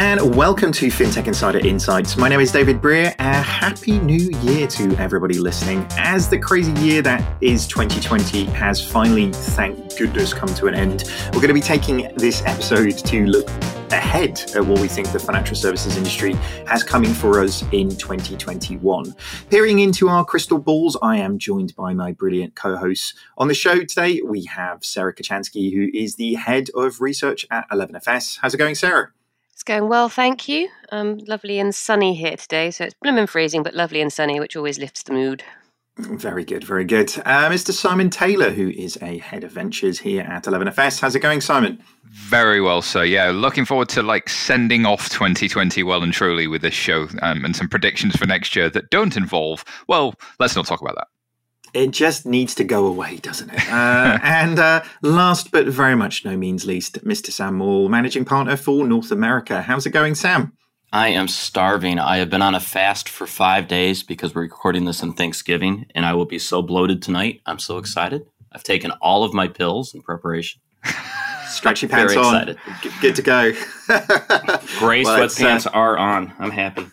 And welcome to FinTech Insider Insights. My name is David Brear. A happy new year to everybody listening. As the crazy year that is 2020 has finally, thank goodness, come to an end, we're going to be taking this episode to look ahead at what we think the financial services industry has coming for us in 2021. Peering into our crystal balls, I am joined by my brilliant co hosts. On the show today, we have Sarah Kocianski, who is the head of research at 11FS. How's it going, Sarah? It's going well, thank you. Um, lovely and sunny here today, so it's blooming freezing, but lovely and sunny, which always lifts the mood. Very good, very good. Uh, Mr. Simon Taylor, who is a head of ventures here at 11FS. How's it going, Simon? Very well, sir. Yeah, looking forward to like sending off 2020 well and truly with this show um, and some predictions for next year that don't involve, well, let's not talk about that. It just needs to go away, doesn't it? Uh, and uh, last but very much no means least, Mr. Sam Moore, managing partner for North America. How's it going, Sam? I am starving. I have been on a fast for five days because we're recording this on Thanksgiving, and I will be so bloated tonight. I'm so excited. I've taken all of my pills in preparation. Stretchy pants Very on. Excited. Good to go. Gray well, sweatpants uh, are on. I'm happy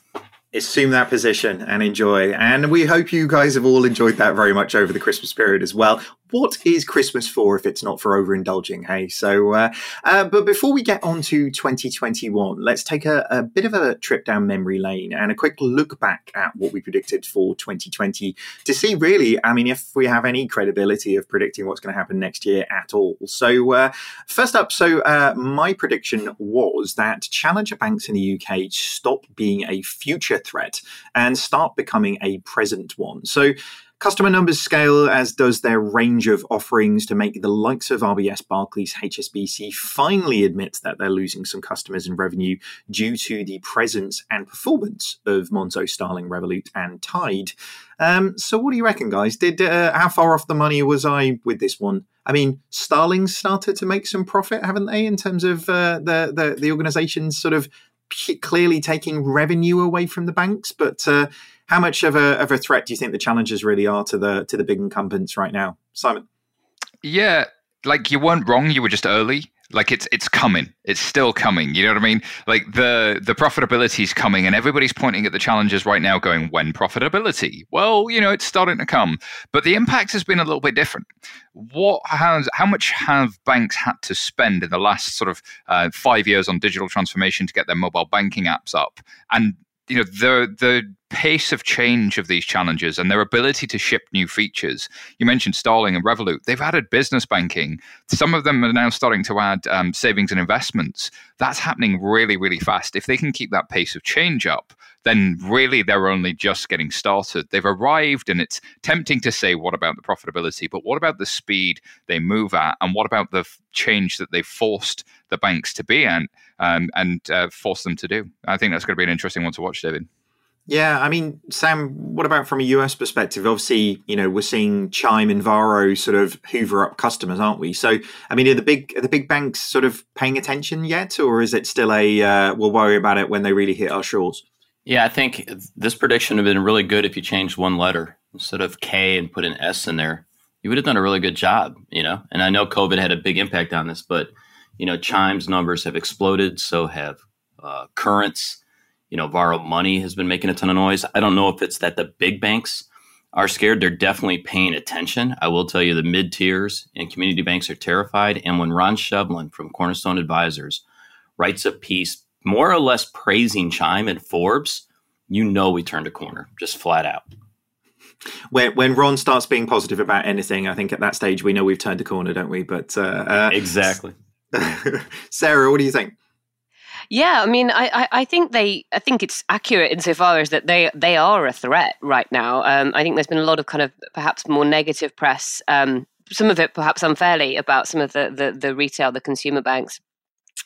assume that position and enjoy. And we hope you guys have all enjoyed that very much over the Christmas period as well what is Christmas for if it's not for overindulging? Hey, so, uh, uh, but before we get on to 2021, let's take a, a, bit of a trip down memory lane and a quick look back at what we predicted for 2020 to see really, I mean, if we have any credibility of predicting what's going to happen next year at all. So, uh, first up, so uh, my prediction was that challenger banks in the UK stop being a future threat and start becoming a present one. So, Customer numbers scale, as does their range of offerings, to make the likes of RBS, Barclays, HSBC finally admit that they're losing some customers and revenue due to the presence and performance of Monzo, Starling, Revolut, and Tide. Um, so, what do you reckon, guys? Did uh, how far off the money was I with this one? I mean, Starling started to make some profit, haven't they, in terms of uh, the the, the organisation's sort of clearly taking revenue away from the banks, but uh, how much of a of a threat do you think the challengers really are to the to the big incumbents right now, Simon? Yeah, like you weren't wrong. You were just early. Like it's it's coming. It's still coming. You know what I mean? Like the the profitability is coming, and everybody's pointing at the challenges right now, going, "When profitability?" Well, you know, it's starting to come, but the impact has been a little bit different. What has how much have banks had to spend in the last sort of uh, five years on digital transformation to get their mobile banking apps up? And you know the the pace of change of these challenges and their ability to ship new features. You mentioned Starling and Revolut. They've added business banking. Some of them are now starting to add um, savings and investments. That's happening really, really fast. If they can keep that pace of change up, then really they're only just getting started. They've arrived, and it's tempting to say, what about the profitability? But what about the speed they move at? And what about the f- change that they've forced the banks to be in um, and uh, forced them to do? I think that's going to be an interesting one to watch, David. Yeah, I mean, Sam, what about from a US perspective? Obviously, you know, we're seeing Chime and Varo sort of hoover up customers, aren't we? So, I mean, are the big are the big banks sort of paying attention yet, or is it still a uh, we'll worry about it when they really hit our shores? Yeah, I think this prediction would have been really good if you changed one letter instead of K and put an S in there. You would have done a really good job, you know. And I know COVID had a big impact on this, but you know, Chime's numbers have exploded. So have uh, Currents. You know, Varo Money has been making a ton of noise. I don't know if it's that the big banks are scared. They're definitely paying attention. I will tell you, the mid tiers and community banks are terrified. And when Ron Shevlin from Cornerstone Advisors writes a piece more or less praising Chime and Forbes, you know we turned a corner, just flat out. When when Ron starts being positive about anything, I think at that stage we know we've turned a corner, don't we? But uh, uh, exactly, Sarah, what do you think? Yeah, I mean, I, I, think they, I think it's accurate insofar as that they they are a threat right now. Um, I think there's been a lot of kind of perhaps more negative press, um, some of it perhaps unfairly about some of the the, the retail, the consumer banks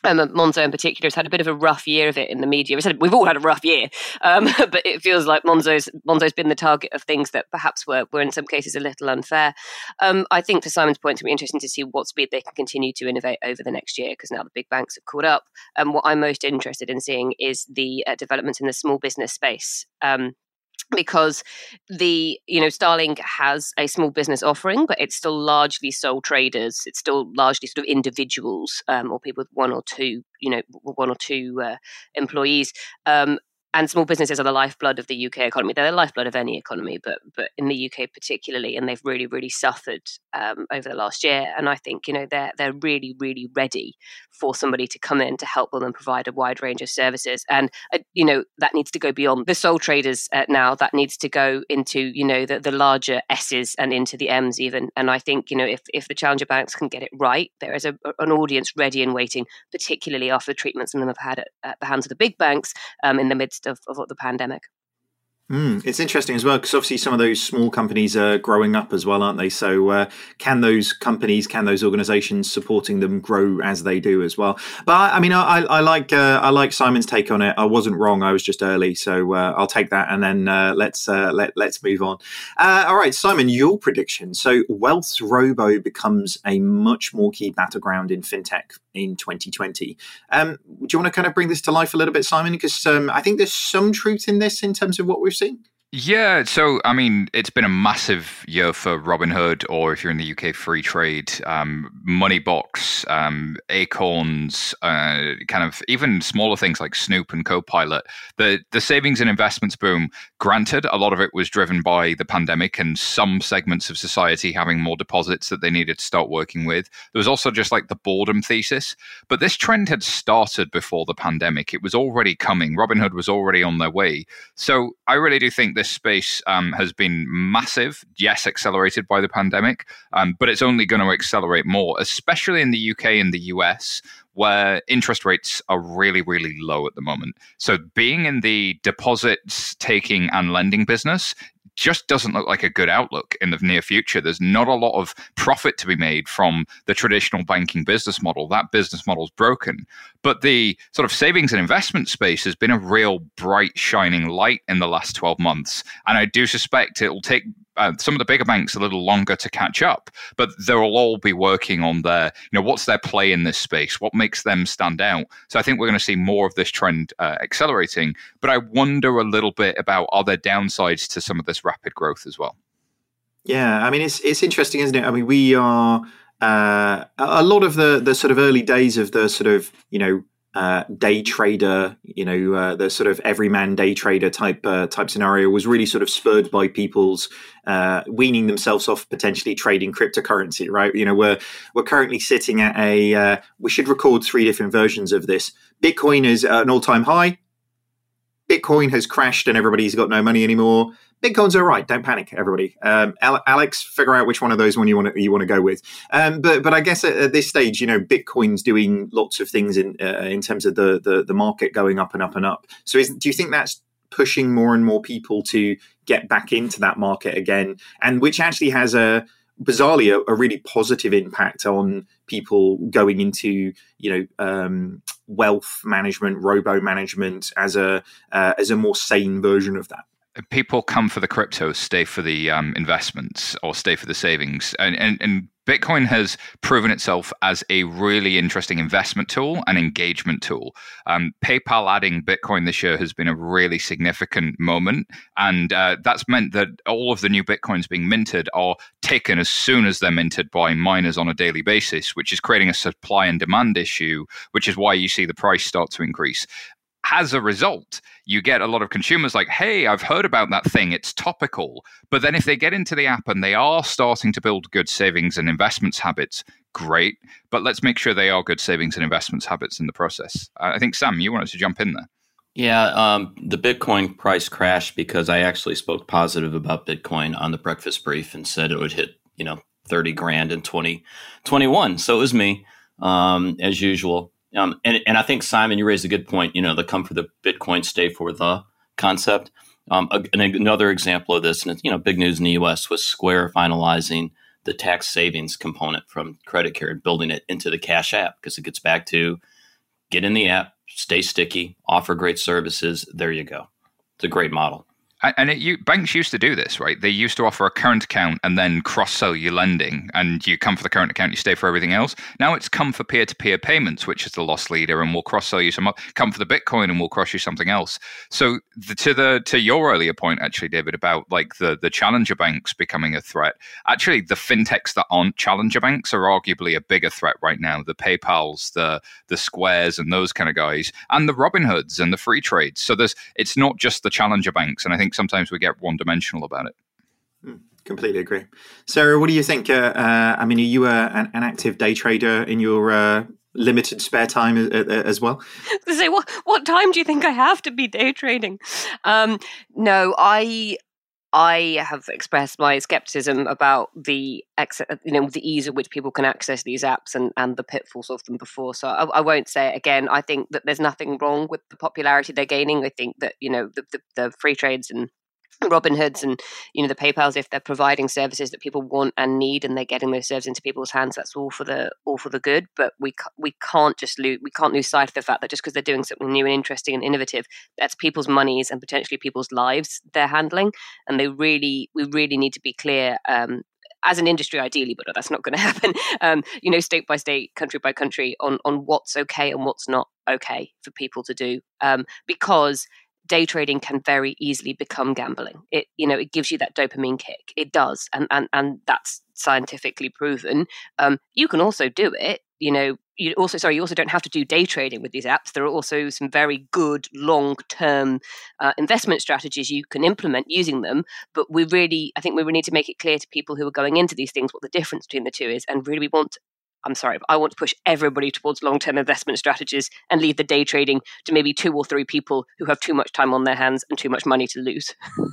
um, Monzo in particular has had a bit of a rough year of it in the media. We said we've all had a rough year, um, but it feels like Monzo's Monzo's been the target of things that perhaps were, were in some cases a little unfair. Um, I think to Simon's point, it'll be interesting to see what speed they can continue to innovate over the next year because now the big banks have caught up. And what I'm most interested in seeing is the uh, development in the small business space. Um, because the you know Starling has a small business offering but it's still largely sole traders. It's still largely sort of individuals um, or people with one or two you know one or two uh, employees. Um, and small businesses are the lifeblood of the UK economy. They're the lifeblood of any economy, but but in the UK particularly, and they've really really suffered um, over the last year. And I think you know they're they're really really ready for somebody to come in to help them and provide a wide range of services. And uh, you know that needs to go beyond the sole traders uh, now. That needs to go into you know the the larger S's and into the M's even. And I think you know if if the challenger banks can get it right, there is a, an audience ready and waiting, particularly after the treatment some of them have had at, at the hands of the big banks um, in the midst of, of the pandemic. Mm, it's interesting as well because obviously some of those small companies are growing up as well, aren't they? So uh, can those companies, can those organisations supporting them grow as they do as well? But I, mean, I, I like uh, I like Simon's take on it. I wasn't wrong. I was just early, so uh, I'll take that and then uh, let's uh, let let's move on. Uh, all right, Simon, your prediction. So Wealth Robo becomes a much more key battleground in fintech in 2020. Um, do you want to kind of bring this to life a little bit, Simon? Because um, I think there's some truth in this in terms of what we've seen. Yeah, so I mean, it's been a massive year for Robinhood, or if you're in the UK, Freetrade, um, Moneybox, um, Acorns, uh, kind of even smaller things like Snoop and Copilot. The the savings and investments boom. Granted, a lot of it was driven by the pandemic and some segments of society having more deposits that they needed to start working with. There was also just like the boredom thesis, but this trend had started before the pandemic. It was already coming. Robinhood was already on their way. So I really do think this space um, has been massive. Yes, accelerated by the pandemic, um, but it's only going to accelerate more, especially in the UK and the US, where interest rates are really, really low at the moment. So being in the deposits taking and lending business just doesn't look like a good outlook in the near future. There's not a lot of profit to be made from the traditional banking business model. That business model's broken. But the sort of savings and investment space has been a real bright, shining light in the last 12 months. And I do suspect it will take uh, some of the bigger banks a little longer to catch up, but they'll all be working on their, you know, what's their play in this space? What makes them stand out? So I think we're going to see more of this trend uh, accelerating. But I wonder a little bit about are there downsides to some of this rapid growth as well? Yeah, I mean, it's it's interesting, isn't it? I mean, we are uh, a lot of the the sort of early days of the sort of you know uh, day trader, you know, uh, the sort of everyman day trader type uh, type scenario was really sort of spurred by people's uh, weaning themselves off potentially trading cryptocurrency, right? You know, we're we're currently sitting at a. Uh, we should record three different versions of this. Bitcoin is an all time high. Bitcoin has crashed and everybody's got no money anymore. Bitcoin's all right. Don't panic, everybody. Um, Alex, figure out which one of those one you want to you want to go with. Um, but but I guess at, at, this stage, you know, Bitcoin's doing lots of things in uh, in terms of the, the the market going up and up and up. So is, do you think that's pushing more and more people to get back into that market again, and which actually has a bizarrely a, a really positive impact on people going into you know um, wealth management, robo management as a uh, as a more sane version of that people come for the crypto, stay for the um, investments or stay for the savings. And, and, and Bitcoin has proven itself as a really interesting investment tool and engagement tool. Um, PayPal adding Bitcoin this year has been a really significant moment. And uh, that's meant that all of the new Bitcoins being minted are taken as soon as they're minted by miners on a daily basis, which is creating a supply and demand issue, which is why you see the price start to increase as a result, you get a lot of consumers like, hey, I've heard about that thing, it's topical. But then if they get into the app and they are starting to build good savings and investments habits, great. But let's make sure they are good savings and investments habits in the process. I think, Sam, you wanted to jump in there. Yeah, um, the Bitcoin price crashed because I actually spoke positive about Bitcoin on the breakfast brief and said it would hit, you know, 30 grand in 2021. So it was me, um, as usual. Um, and, and I think Simon, you raised a good point. You know, the come for the Bitcoin, stay for the concept. Um, a, another example of this, and it's, you know, big news in the U.S. was Square finalizing the tax savings component from Credit Karma and building it into the Cash app because it gets back to get in the app, stay sticky, offer great services. There you go. It's a great model. And it, you, banks used to do this, right? They used to offer a current account and then cross sell your lending, and you come for the current account, you stay for everything else. Now it's come for peer to peer payments, which is the loss leader, and we'll cross sell you some. Come for the Bitcoin, and we'll cross you something else. So the, to the to your earlier point, actually, David, about like the the challenger banks becoming a threat. Actually, the fintechs that aren't challenger banks are arguably a bigger threat right now. The PayPal's, the the Squares, and those kind of guys, and the Robinhoods and the Freetrades. So there's it's not just the challenger banks, and I think think sometimes we get one dimensional about it. Hmm, completely agree. Sarah, what do you think? Uh, uh, I mean, are you a, an, an, active day trader in your uh, limited spare time as well? Say, what what time do you think I have to be day trading? Um, no, I I have expressed my skepticism about the you know the ease at which people can access these apps and, and the pitfalls of them before. So I, I, won't say it again. I think that there's nothing wrong with the popularity they're gaining. I think that you know the, the, the Freetrades and Robinhoods and you know the PayPal's if they're providing services that people want and need and they're getting those services into people's hands that's all for the all for the good. But we we can't just lose we can't lose sight of the fact that just because they're doing something new and interesting and innovative that's people's monies and potentially people's lives they're handling. And they really we really need to be clear um, as an industry ideally but that's not going to happen um, you know state by state country by country on on what's okay and what's not okay for people to do um, because day trading can very easily become gambling. It you know it gives you that dopamine kick. It does, and and and that's scientifically proven. Um, you can also do it. You know, you also sorry, you also don't have to do day trading with these apps. There are also some very good long term uh, investment strategies you can implement using them. But we really, I think we really need to make it clear to people who are going into these things what the difference between the two is, and really we want I'm sorry, I want to push everybody towards long term investment strategies and leave the day trading to maybe two or three people who have too much time on their hands and too much money to lose.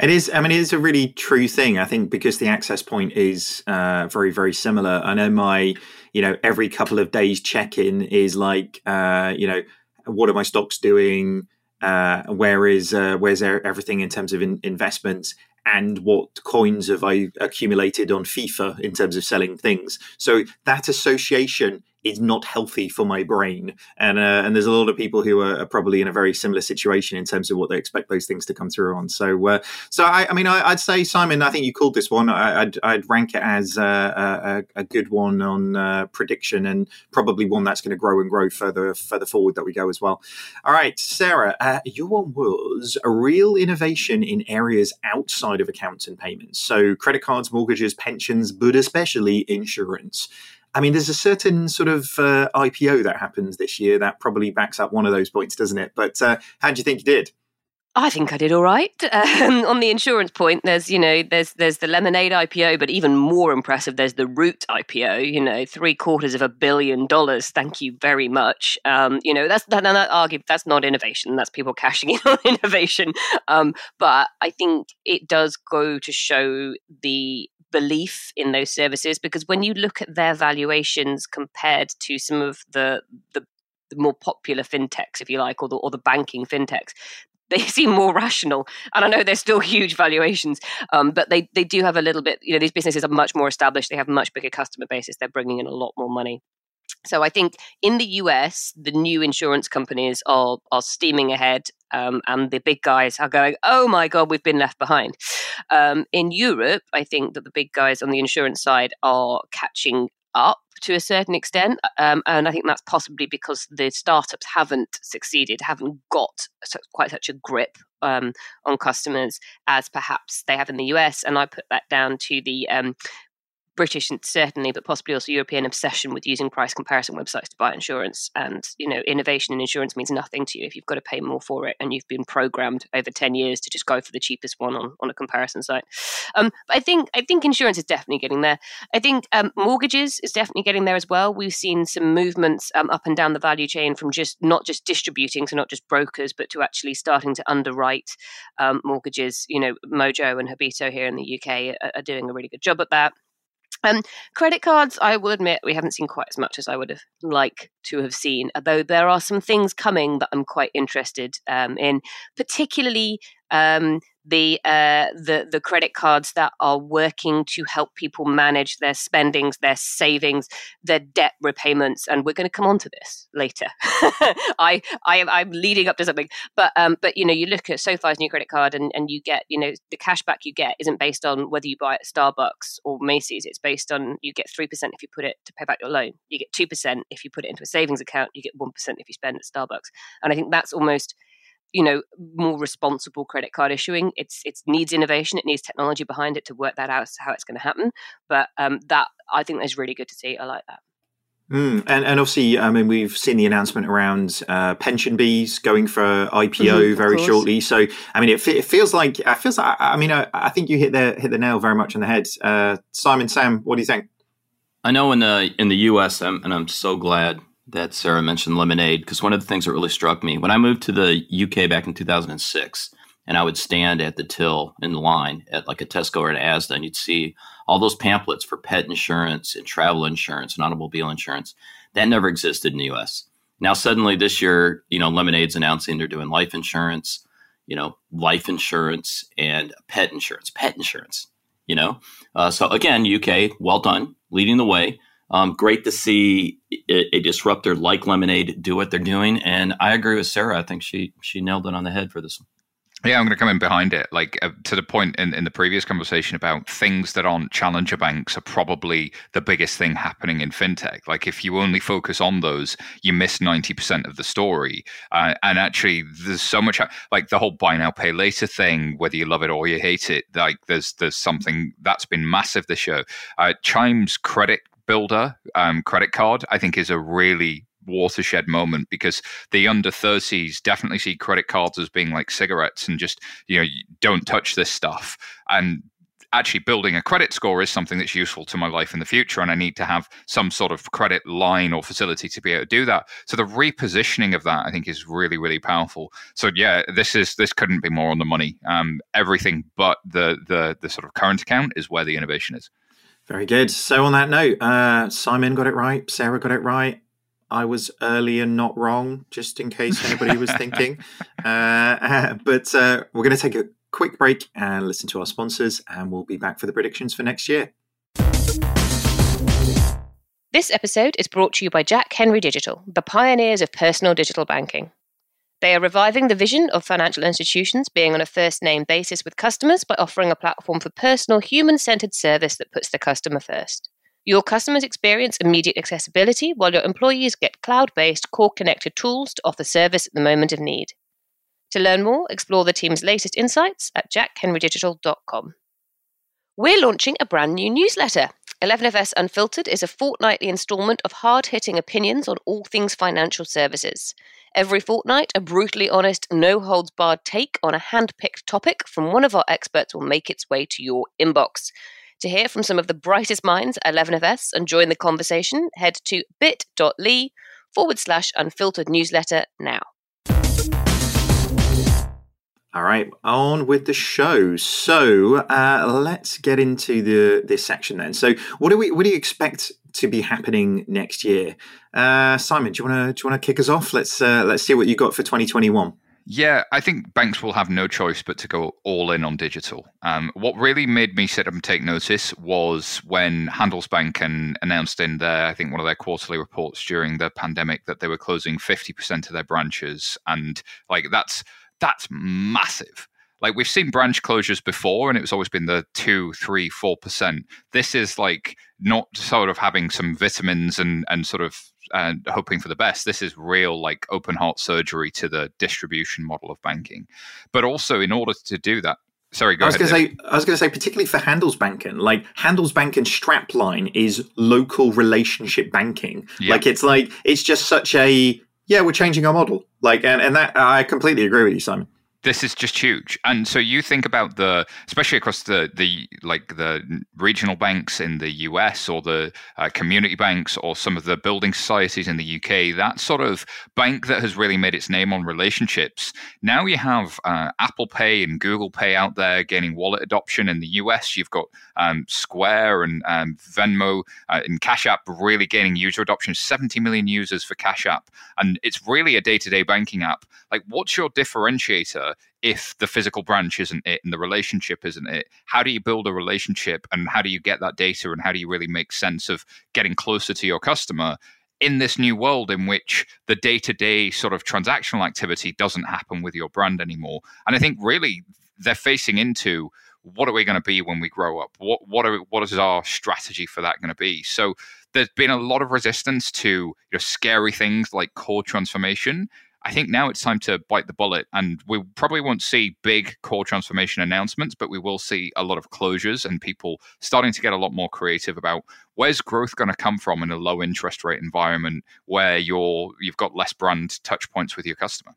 It is. I mean, it is a really true thing. I think because the access point is uh, very, very similar. I know my, you know, every couple of days check in is like, uh, you know, what are my stocks doing? Uh, where is uh, where's everything in terms of in- investments? and what coins have I accumulated on FIFA in terms of selling things. So that association is not healthy for my brain. And uh, and there's a lot of people who are, are, probably in a very similar situation in terms of what they expect those things to come through on. So uh, so I, I mean I, would say Simon, I think you called this one. I, would I'd rank it as a, a, a good one on uh, prediction and probably one that's going to grow and grow further further forward that we go as well. All right, Sarah, uh, your one was a real innovation in areas outside of accounts and payments. So credit cards, mortgages, pensions, but especially insurance. I mean, there's a certain sort of uh, IPO that happens this year that probably backs up one of those points, doesn't it? But uh, how do you think you did? I think I did all right. Um, on the insurance point, there's you know there's there's the Lemonade IPO, but even more impressive, there's the Root IPO. You know, three quarters of a billion dollars. Thank you very much. Um, you know, that's that, that argue that's not innovation. That's people cashing in on innovation. Um, but I think it does go to show the belief in those services because when you look at their valuations compared to some of the the, the more popular fintechs, if you like, or the or the banking fintechs, they seem more rational. And I know they're still huge valuations, um, but they they do have a little bit. You know, these businesses are much more established. They have much bigger customer bases. They're bringing in a lot more money. So I think in the US, the new insurance companies are are steaming ahead, um, and the big guys are going, "Oh my God, we've been left behind." Um, in Europe, I think that the big guys on the insurance side are catching up to a certain extent, um, and I think that's possibly because the startups haven't succeeded, haven't got quite such a grip um, on customers as perhaps they have in the US. And I put that down to the um, British certainly, but possibly also European obsession with using price comparison websites to buy insurance. And you know, innovation in insurance means nothing to you if you've got to pay more for it, and you've been programmed over ten years to just go for the cheapest one on, on a comparison site. Um, but I think I think insurance is definitely getting there. I think um, mortgages is definitely getting there as well. We've seen some movements um, up and down the value chain from just not just distributing, so not just brokers, but to actually starting to underwrite um, mortgages. You know, Mojo and Habito here in the UK are, are doing a really good job at that. Um, credit cards, I will admit, we haven't seen quite as much as I would have liked to have seen, although there are some things coming that I'm quite interested um, in, particularly um, the uh, the the credit cards that are working to help people manage their spendings, their savings, their debt repayments, and we're going to come on to this later. I I am I'm leading up to something, but um, but you know you look at SoFi's new credit card and and you get you know the cash back you get isn't based on whether you buy at Starbucks or Macy's. It's based on you get three percent if you put it to pay back your loan. You get two percent if you put it into a savings account. You get one percent if you spend at Starbucks, and I think that's almost you know more responsible credit card issuing it's it needs innovation it needs technology behind it to work that out how it's going to happen but um, that i think is really good to see i like that Mm, and, and obviously, I mean, we've seen the announcement around uh, PensionBees going for IPO mm-hmm, very shortly. So, I mean, it, it, feels like it feels like I mean, I, I, think you hit the hit the nail very much on the head. Uh, Simon, Sam, what do you think? I know in the in the U.S. I'm, and I'm so glad that Sarah mentioned lemonade because one of the things that really struck me when I moved to the UK back in 2006, and I would stand at the till in line at like a Tesco or an Asda, and you'd see all those pamphlets for pet insurance and travel insurance and automobile insurance. That never existed in the US. Now, suddenly this year, you know, Lemonade's announcing they're doing life insurance, you know, life insurance and pet insurance, pet insurance, you know. Uh, so again, UK, well done, leading the way. Um, great to see a, a, disruptor like Lemonade do what they're doing, and I agree with Sarah. I think she she nailed it on the head for this one. Yeah, I'm going to come in behind it. Like uh, to the point in, in the previous conversation about things that aren't challenger banks are probably the biggest thing happening in fintech. Like if you only focus on those, you miss 90% of the story. Uh, and actually, there's so much like the whole buy now, pay later thing, whether you love it or you hate it. Like there's there's something that's been massive this year. Uh, Chime's credit builder um, credit card, I think, is a really watershed moment because the under 30s definitely see credit cards as being like cigarettes and just, you know, don't touch this stuff. And actually building a credit score is something that's useful to my life in the future and i need to have some sort of credit line or facility to be able to do that. So the repositioning of that i think is really really powerful. So yeah this is this couldn't be more on the money. Um, everything but the the the sort of current account is where the innovation is very good. So, on that note, uh, Simon got it right. Sarah got it right. I was early and not wrong, just in case anybody was thinking. Uh, but uh, we're going to take a quick break and listen to our sponsors, and we'll be back for the predictions for next year. This episode is brought to you by Jack Henry Digital, the pioneers of personal digital banking. They are reviving the vision of financial institutions being on a first name basis with customers by offering a platform for personal, human centered service that puts the customer first. Your customers experience immediate accessibility while your employees get cloud based, core connected tools to offer service at the moment of need. To learn more, explore the team's latest insights at jackhenrydigital.com. We're launching a brand new newsletter. 11FS Unfiltered is a fortnightly installment of hard hitting opinions on all things financial services. Every fortnight, a brutally honest, no holds barred take on a hand picked topic from one of our experts will make its way to your inbox. To hear from some of the brightest minds at 11FS and join the conversation, head to bit.ly forward slash unfiltered newsletter now. All right, on with the show. So uh, let's get into the this section then. So, what do we what do you expect to be happening next year. Uh, Simon, do you want to do you want to kick us off? Let's uh, let's see what you got for 2021. Yeah, I think banks will have no choice but to go all in on digital. Um, what really made me sit up and take notice was when Handelsbanken announced in their, I think, one of their quarterly reports during the pandemic that they were closing 50% of their branches. And like that's that's massive. Like we've seen branch closures before, and it was always been the two, three, four percent. This is like not sort of having some vitamins and and sort of uh, hoping for the best. This is real, like open heart surgery to the distribution model of banking. But also, in order to do that, sorry, go I was. Gonna say, I was going to say, particularly for Handelsbanken, like Handelsbanken strapline is local relationship banking. Yep. Like it's like it's just such a yeah, we're changing our model. Like, and and that I completely agree with you, Simon this is just huge. And so you think about the especially across the the like the regional banks in the US or the uh, community banks or some of the building societies in the UK that sort of bank that has really made its name on relationships now you have uh, Apple Pay and Google Pay out there gaining wallet adoption in the US you've got um, Square and um, Venmo uh, and Cash App really gaining user adoption 70 million users for Cash App. And it's really a day-to-day banking app. Like what's your differentiator if the physical branch isn't it and the relationship isn't it how do you build a relationship and how do you get that data and how do you really make sense of getting closer to your customer in this new world in which the day-to-day sort of transactional activity doesn't happen with your brand anymore? And i think really they're facing into what are we going to be when we grow up? What what are what is our strategy for that going to be? So there's been a lot of resistance to you know, scary things like core transformation I think now it's time to bite the bullet, and we probably won't see big core transformation announcements, but we will see a lot of closures and people starting to get a lot more creative about where's growth going to come from in a low interest rate environment where you're you've got less brand touch points with your customer.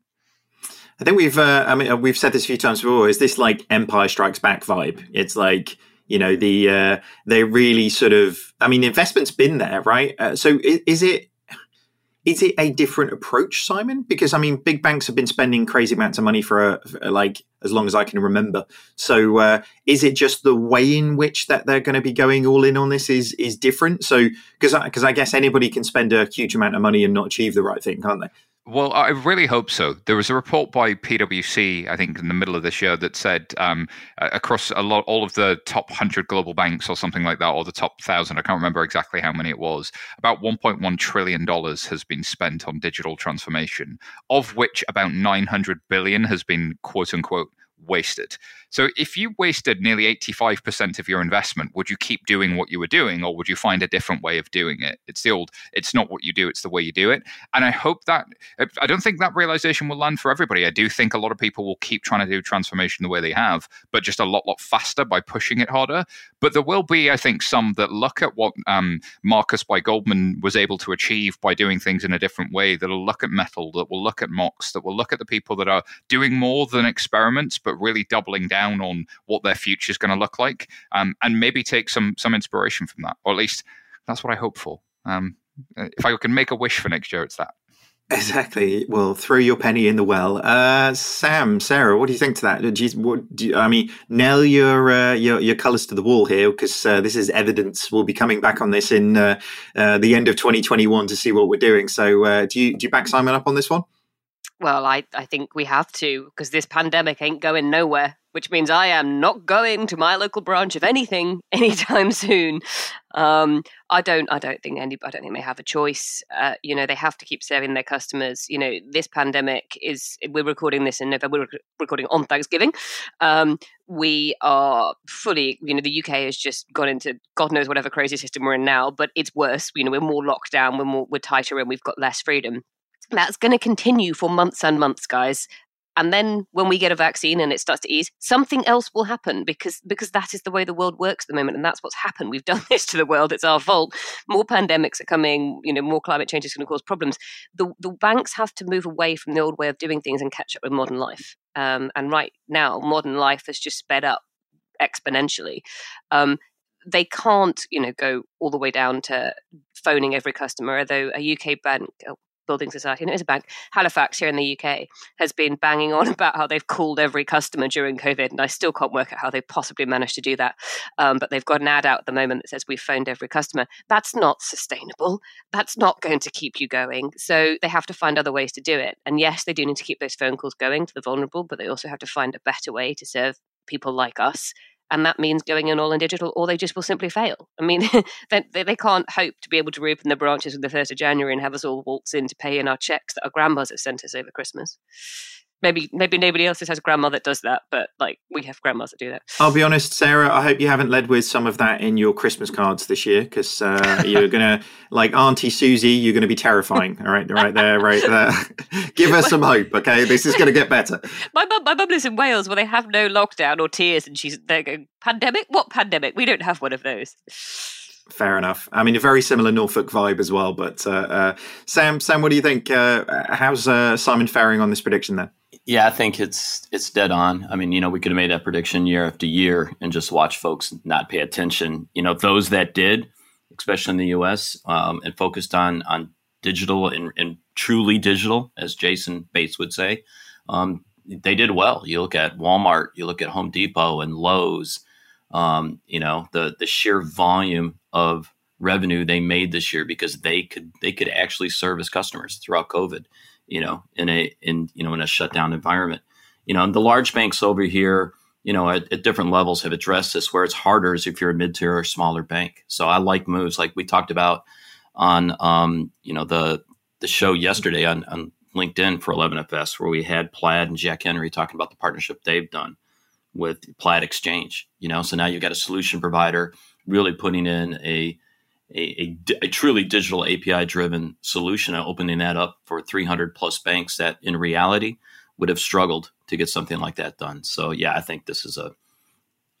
I think we've uh, I mean uh, we've said this a few times before. Is this like Empire Strikes Back vibe? It's like you know the uh, they really sort of I mean investment's been there, right? Uh, so is, is it is it a different approach, Simon? Because I mean, big banks have been spending crazy amounts of money for, for like as long as I can remember. So, uh, is it just the way in which that they're going to be going all in on this is is different? So, because because I, I guess anybody can spend a huge amount of money and not achieve the right thing, can't they? Well, I really hope so. There was a report by PwC, I think, in the middle of this year that said um, across a lot, all of the top 100 global banks or something like that, or the top 1,000, I can't remember exactly how many it was, about $1.1 trillion has been spent on digital transformation, of which about 900 billion has been quote unquote wasted. So if you wasted nearly 85% of your investment, would you keep doing what you were doing or would you find a different way of doing it? It's the old, it's not what you do, it's the way you do it. And I hope that, I don't think that realization will land for everybody. I do think a lot of people will keep trying to do transformation the way they have, but just a lot, lot faster by pushing it harder. But there will be, I think, some that look at what um, Marcus by Goldman was able to achieve by doing things in a different way, that'll look at Mettle, that will look at Mox, that will look at the people that are doing more than experiments, but really doubling down on what their future is going to look like, um, and maybe take some some inspiration from that, or at least that's what I hope for. Um, if I can make a wish for next year, it's that. Exactly. Well, throw your penny in the well. Uh, Sam, Sarah, what do you think to that? You, what, you, I mean, nail your uh, your, your colours to the wall here because uh, this is evidence. We'll be coming back on this in uh, uh, the end of 2021 to see what we're doing. So, uh, do you do you back Simon up on this one? Well, I, I think we have to because this pandemic ain't going nowhere, which means I am not going to my local branch of anything anytime soon. Um, I don't I don't think any I don't think they have a choice. Uh, you know, they have to keep serving their customers. You know, this pandemic is we're recording this in November. We're recording on Thanksgiving. Um, we are fully, you know, the UK has just gone into God knows whatever crazy system we're in now, but it's worse. You know, we're more locked down, we're more we're tighter, and we've got less freedom. That's going to continue for months and months, guys. And then when we get a vaccine and it starts to ease, something else will happen because because that is the way the world works at the moment, and that's what's happened. We've done this to the world; it's our fault. More pandemics are coming. You know, more climate change is going to cause problems. The the banks have to move away from the old way of doing things and catch up with modern life. Um, and right now, modern life has just sped up exponentially. Um, they can't, you know, go all the way down to phoning every customer. Although a UK bank, oh, building society, and it is a bank, Halifax here in the UK, has been banging on about how they've called every customer during COVID, and I still can't work out how they possibly managed to do that. Um, but they've got an ad out at the moment that says we've phoned every customer. That's not sustainable. That's not going to keep you going. So they have to find other ways to do it. And yes, they do need to keep those phone calls going to the vulnerable, but they also have to find a better way to serve people like us and that means going in all in digital, or they just will simply fail. I mean, they, they can't hope to be able to reopen the branches on the 1st of January and have us all waltz in to pay in our checks that our grandmas have sent us over Christmas maybe maybe nobody else has a grandma that does that, but like we have grandmas that do that. I'll be honest, Sarah. I hope you haven't led with some of that in your Christmas cards this year because uh, you're gonna like Auntie Susie. You're gonna be terrifying. All right, right there, right there. Give her some hope. Okay, this is gonna get better. My mum, my mum lives in Wales where they have no lockdown or tiers, and she's they're going pandemic. What pandemic? We don't have one of those. Fair enough. I mean, a very similar Norfolk vibe as well. But uh, uh, Sam, Sam, what do you think? Uh, how's uh, Simon faring on this prediction then? Yeah, I think it's it's dead on. I mean, you know, we could have made that prediction year after year and just watch folks not pay attention. You know, those that did, especially in the U.S., um, and focused on on digital and, and, truly digital, as Jason Bates would say, um, they did well. You look at Walmart, you look at Home Depot and Lowe's. Um, you know, the the sheer volume of revenue they made this year because they could they could actually service customers throughout COVID you know, in a in you know in a shutdown environment. You know, and the large banks over here, you know, at, at different levels have addressed this. Where it's harder is if you're a mid tier or smaller bank. So I like moves like we talked about on, um, you know, the the show yesterday on, on LinkedIn for 11FS, where we had Plaid and Jack Henry talking about the partnership they've done with Plaid Exchange. You know, so now you've got a solution provider really putting in a a, a, a truly digital API driven solution and opening that up for 300 plus banks that in reality would have struggled to get something like that done. So yeah, I think this is a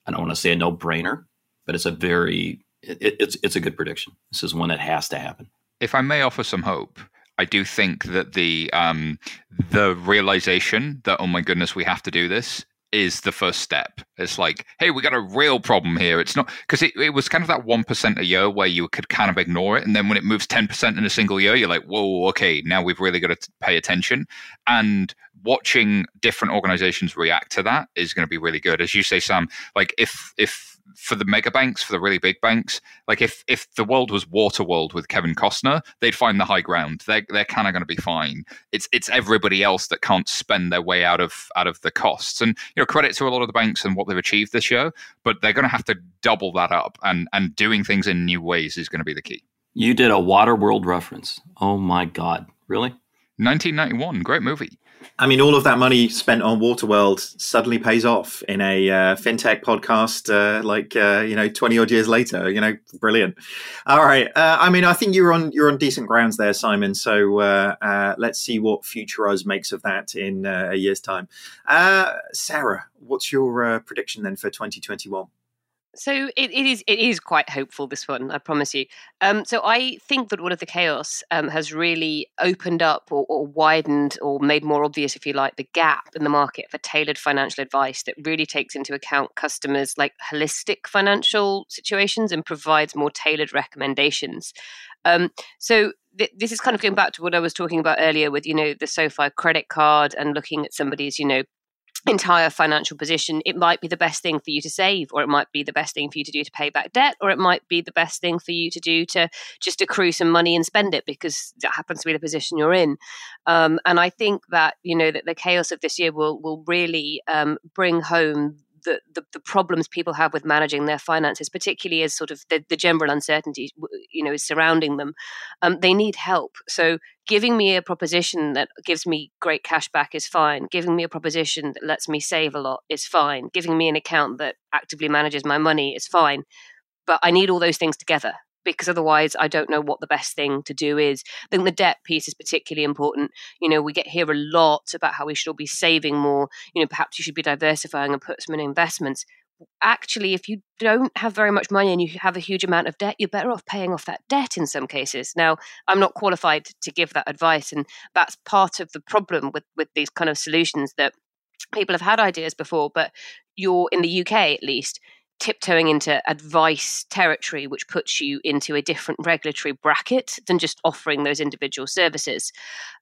I don't want to say a no brainer, but it's a very it, it's it's a good prediction. This is one that has to happen. If I may offer some hope, I do think that the um, the realization that oh my goodness we have to do this is the first step. It's like, hey, we got a real problem here. It's not because it, it was kind of that 1% a year where you could kind of ignore it. And then when it moves 10% in a single year, you're like, whoa, okay, now we've really got to pay attention. And watching different organizations react to that is going to be really good. As you say, Sam, like if, if, for the mega banks, for the really big banks, like if if the world was Waterworld with Kevin Costner, they'd find the high ground. They're they're kind of going to be fine. It's it's everybody else that can't spend their way out of out of the costs. And you know, credit to a lot of the banks and what they've achieved this year, but they're going to have to double that up. And and doing things in new ways is going to be the key. You did a Waterworld reference. Oh my god, really? 1991, great movie. I mean, all of that money spent on Waterworld suddenly pays off in a uh, fintech podcast, uh, like uh, you know, twenty odd years later. You know, brilliant. All right, uh, I mean, I think you're on you're on decent grounds there, Simon. So uh, uh, let's see what future us makes of that in a year's time. Sarah, what's your prediction then for 2021? So it, it is it is quite hopeful this one, I promise you. Um, so I think that all of the chaos um, has really opened up or, or, widened or made more obvious, if you like, the gap in the market for tailored financial advice that really takes into account customers' like holistic financial situations and provides more tailored recommendations. Um, so th- this is kind of going back to what I was talking about earlier with you know the SoFi credit card and looking at somebody's you know entire financial position, it might be the best thing for you to save, or it might be the best thing for you to do to pay back debt, or it might be the best thing for you to do to just accrue some money and spend it because that happens to be the position you're in. Um, and I think that you know that the chaos of this year will will really um, bring home the, the, problems people have with managing their finances, particularly as sort of the, the general uncertainty, you know, is surrounding them, um, they need help. So giving me a proposition that gives me great cash back is fine. Giving me a proposition that lets me save a lot is fine. Giving me an account that actively manages my money is fine. But I need all those things together because otherwise I don't know what the best thing to do is. I think the debt piece is particularly important. You know, we get here a lot about how we should all be saving more. You know, perhaps you should be diversifying and put some in investments. Actually, if you don't have very much money and you have a huge amount of debt, you're better off paying off that debt in some cases. Now, I'm not qualified to give that advice, and that's part of the problem with with these kind of solutions that people have had ideas before, but you're in the UK at least tiptoeing into advice territory, which puts you into a different regulatory bracket than just offering those individual services.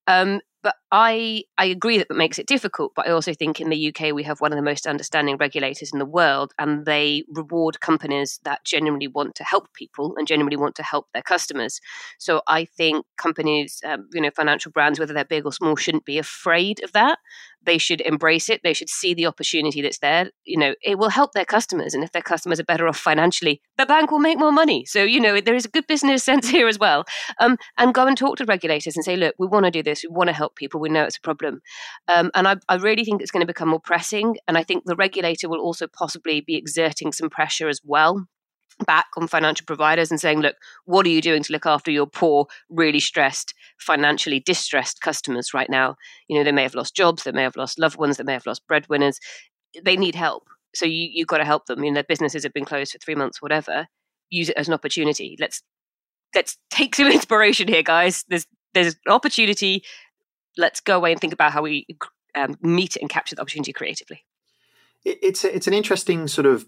Um, but I I agree that that makes it difficult. But I also think in the UK we have one of the most understanding regulators in the world, and they reward companies that genuinely want to help people and genuinely want to help their customers. So I think companies, um, you know, financial brands, whether they're big or small, shouldn't be afraid of that. They should embrace it. They should see the opportunity that's there. You know, it will help their customers, and if their customers are better off financially, the bank will make more money. So you know, there is a good business sense here as well. Um, and go and talk to regulators and say, look, we want to do this. We want to help people. We know it's a problem. Um, and I, I really think it's going to become more pressing. And I think the regulator will also possibly be exerting some pressure as well back on financial providers and saying, look, what are you doing to look after your poor, really stressed, financially distressed customers right now? You know, they may have lost jobs, they may have lost loved ones, they may have lost breadwinners. They need help. So you, you've got to help them. You know, their businesses have been closed for three months, whatever. Use it as an opportunity. Let's let's take some inspiration here, guys. There's there's an opportunity. Let's go away and think about how we um, meet it and capture the opportunity creatively. It's a, it's an interesting sort of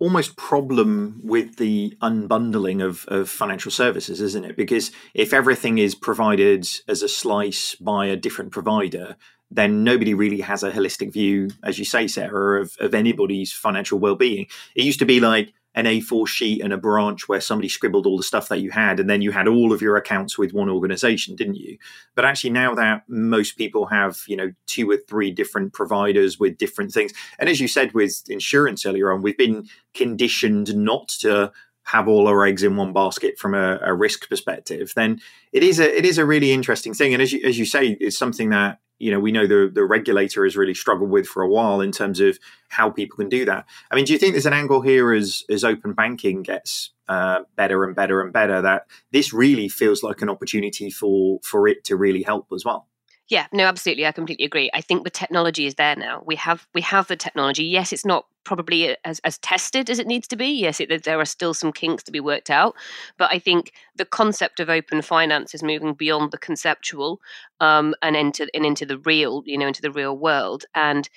almost problem with the unbundling of, of financial services, isn't it? Because if everything is provided as a slice by a different provider, then nobody really has a holistic view, as you say, Sarah, of, of anybody's financial well being. It used to be like, an A4 sheet and a branch where somebody scribbled all the stuff that you had, and then you had all of your accounts with one organization, didn't you? But actually, now that most people have, you know, two or three different providers with different things, and as you said with insurance earlier on, we've been conditioned not to have all our eggs in one basket from a, a risk perspective. Then it is a it is a really interesting thing, and as you as you say, it's something that you know we know the the regulator has really struggled with for a while in terms of how people can do that. I mean, do you think there's an angle here as as open banking gets uh, better and better and better that this really feels like an opportunity for for it to really help as well? Yeah, no, absolutely. I completely agree. I think the technology is there now. We have we have the technology. Yes, it's not probably as, as tested as it needs to be. Yes, it, there are still some kinks to be worked out, but I think the concept of open finance is moving beyond the conceptual um, and into and into the real, you know, into the real world. And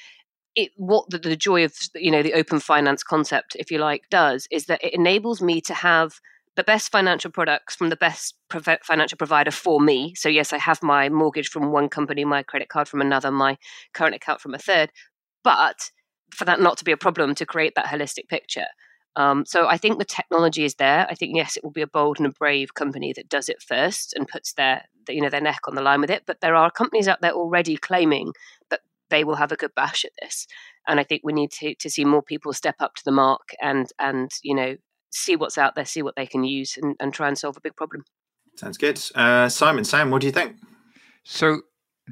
it, what the, the joy of you know the open finance concept, if you like, does is that it enables me to have the best financial products from the best financial provider for me. So, yes, I have my mortgage from one company, my credit card from another, my current account from a third. But for that not to be a problem to create that holistic picture. Um, so I think the technology is there. I think yes, it will be a bold and a brave company that does it first and puts their you know their neck on the line with it. But there are companies out there already claiming that they will have a good bash at this, and I think we need to to see more people step up to the mark and and you know see what's out there, see what they can use, and, and try and solve a big problem. Sounds good. Uh, Simon, Sam, what do you think? So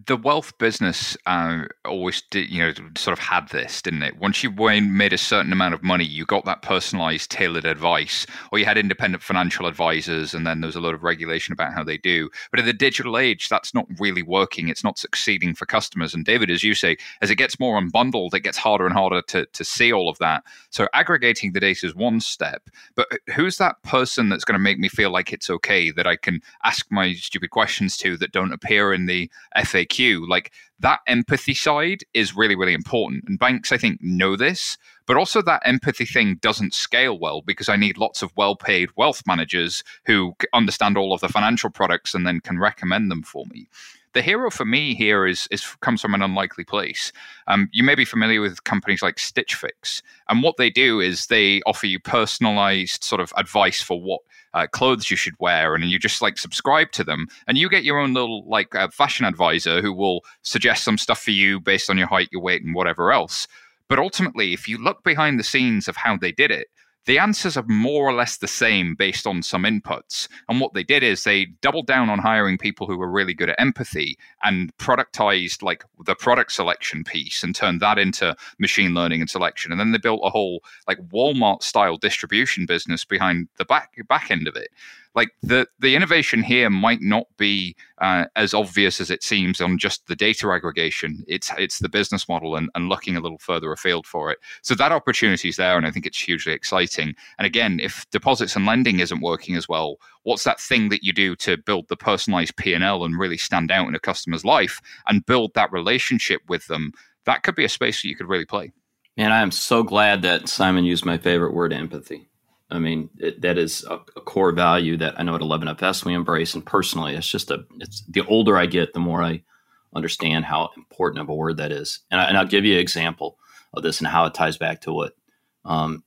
the wealth business uh, always did, you know, sort of had this, didn't it? Once you made a certain amount of money, you got that personalized, tailored advice, or you had independent financial advisors, and then there was a lot of regulation about how they do. But in the digital age, that's not really working. It's not succeeding for customers. And David, as you say, as it gets more unbundled, it gets harder and harder to, to see all of that. So aggregating the data is one step. But who's that person that's going to make me feel like it's okay that I can ask my stupid questions to that don't appear in the FA FAQ, like that empathy side is really, really important. And banks, I think, know this, but also that empathy thing doesn't scale well because I need lots of well paid wealth managers who understand all of the financial products and then can recommend them for me the hero for me here is is comes from an unlikely place. Um, you may be familiar with companies like Stitch Fix, and what they do is they offer you personalized sort of advice for what uh, clothes you should wear, and you just like subscribe to them, and you get your own little like uh, fashion advisor who will suggest some stuff for you based on your height, your weight, and whatever else. But ultimately, if you look behind the scenes of how they did it, the answers are more or less the same based on some inputs. And what they did is they doubled down on hiring people who were really good at empathy and productized like the product selection piece and turned that into machine learning and selection. And then they built a whole like Walmart style distribution business behind the back back end of it like the the innovation here might not be uh, as obvious as it seems on just the data aggregation. It's it's the business model and, and looking a little further afield for it. So that opportunity is there, and I think it's hugely exciting. And again, if deposits and lending isn't working as well, what's that thing that you do to build the personalized P and L and really stand out in a customer's life and build that relationship with them? That could be a space that you could really play. Man, I am so glad that Simon used my favorite word, empathy. I mean, it, that is a, a, core value that I know at 11FS we embrace. And personally, it's just a, it's the older I get, the more I understand how important of a word that is. And, I, will give you an example of this and how it ties back to what um,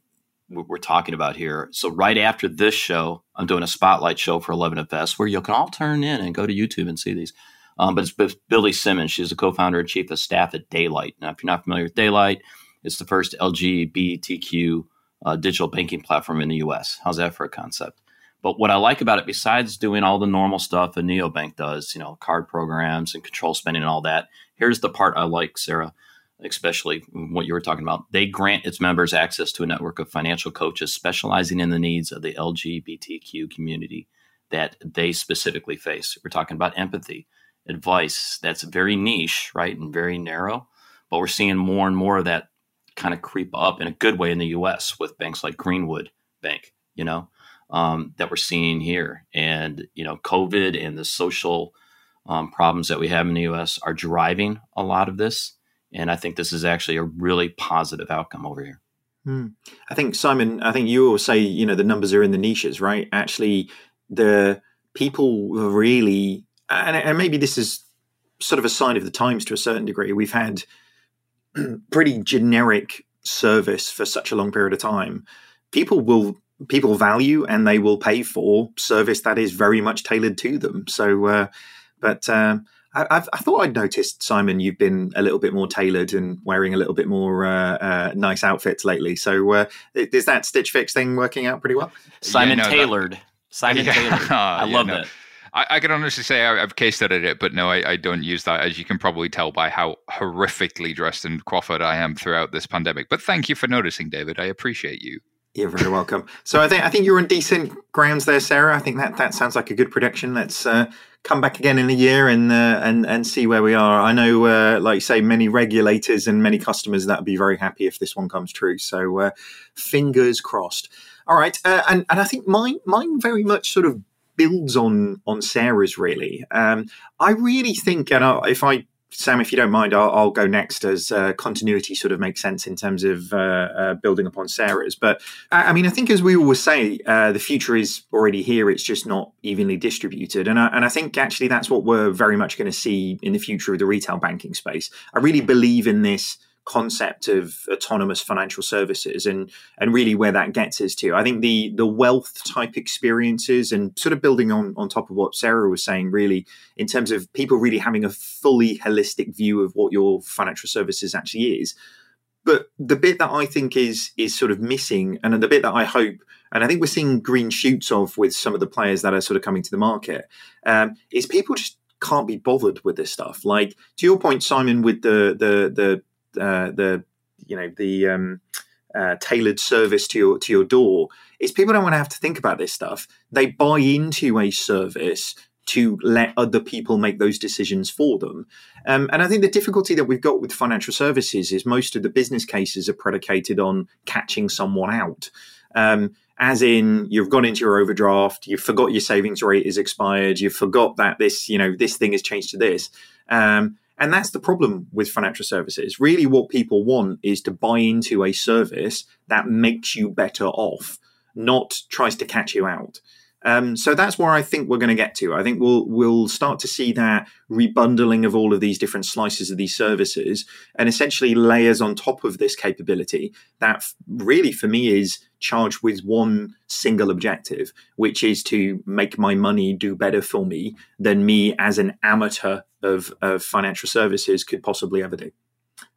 we're talking about here. So, right after this show, I'm doing a spotlight show for 11FS where you can all turn in and go to YouTube and see these. Um, but it's Billy Simmons. She's the co founder and chief of staff at Daylight. Now, if you're not familiar with Daylight, it's the first LGBTQ uh, digital banking platform in the US. How's that for a concept? But what I like about it, besides doing all the normal stuff a neobank does, you know, card programs and control spending and all that, here's the part I like, Sarah, especially what you were talking about. They grant its members access to a network of financial coaches specializing in the needs of the LGBTQ community that they specifically face. We're talking about empathy, advice that's very niche, right, and very narrow. But we're seeing more and more of that kind of creep up in a good way in the U.S. with banks like Greenwood Bank, you know, um, that we're seeing here, and you know, COVID and the social um, problems that we have in the U.S. are driving a lot of this, and I think this is actually a really positive outcome over here. Hmm. I think Simon, I think you will say, you know, the numbers are in the niches, right? Actually, the people really, and, and maybe this is sort of a sign of the times to a certain degree. We've had pretty generic service for such a long period of time people will people value and they will pay for service that is very much tailored to them. So, uh, but um, I, I've, I thought I'd noticed, Simon, you've been a little bit more tailored and wearing a little bit more uh, uh, nice outfits lately. So, uh, is that Stitch Fix thing working out pretty well? Simon Yeah, no, that- tailored. Simon Yeah. Taylor. I Yeah, love no. that. I, I can honestly say I, I've case studied it, but no, I, I don't use that, as you can probably tell by how horrifically dressed and coiffured I am throughout this pandemic. But thank you for noticing, David. I appreciate you. You're very welcome. So I think I think you're on decent grounds there, Sarah. I think that that sounds like a good prediction. Let's uh, come back again in a year and uh, and and see where we are. I know, uh, like you say, many regulators and many customers that would be very happy if this one comes true. So uh, fingers crossed. All right, uh, and and I think mine mine very much sort of builds on on Sarah's really. Um, I really think, and I, if I Sam, if you don't mind, I'll, I'll go next as uh, continuity sort of makes sense in terms of uh, uh, building upon Sarah's. But I, I mean, I think as we always say, uh, the future is already here. It's just not evenly distributed, and I, and I think actually that's what we're very much going to see in the future of the retail banking space. I really believe in this concept of autonomous financial services and and really where that gets us to. I think the the wealth type experiences and sort of building on on top of what Sarah was saying, really in terms of people really having a fully holistic view of what your financial services actually is. But the bit that I think is is sort of missing, and the bit that I hope, and I think we're seeing green shoots of with some of the players that are sort of coming to the market, um, is people just can't be bothered with this stuff. Like to your point, Simon, with the the the uh, the you know the um, uh, tailored service to your to your door is people don't want to have to think about this stuff. They buy into a service to let other people make those decisions for them. Um, and I think the difficulty that we've got with financial services is most of the business cases are predicated on catching someone out. Um, as in, you've gone into your overdraft, you forgot your savings rate is expired, you forgot that this, you know, this thing has changed to this. Um, and that's the problem with financial services. Really, what people want is to buy into a service that makes you better off, not tries to catch you out. Um, so that's where I think we're going to get to. I think we'll we'll start to see that rebundling of all of these different slices of these services, and essentially layers on top of this capability that really, for me, is charged with one single objective, which is to make my money do better for me than me as an amateur of, of financial services could possibly ever do.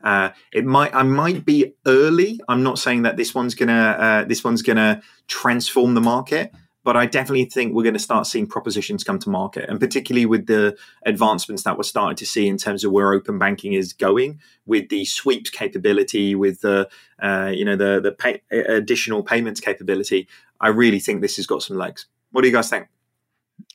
Uh, it might I might be early. I'm not saying that this one's gonna uh, this one's gonna transform the market, but I definitely think we're going to start seeing propositions come to market, and particularly with the advancements that we're starting to see in terms of where open banking is going, with the sweeps capability, with the uh, you know the the pay, additional payments capability. I really think this has got some legs. What do you guys think?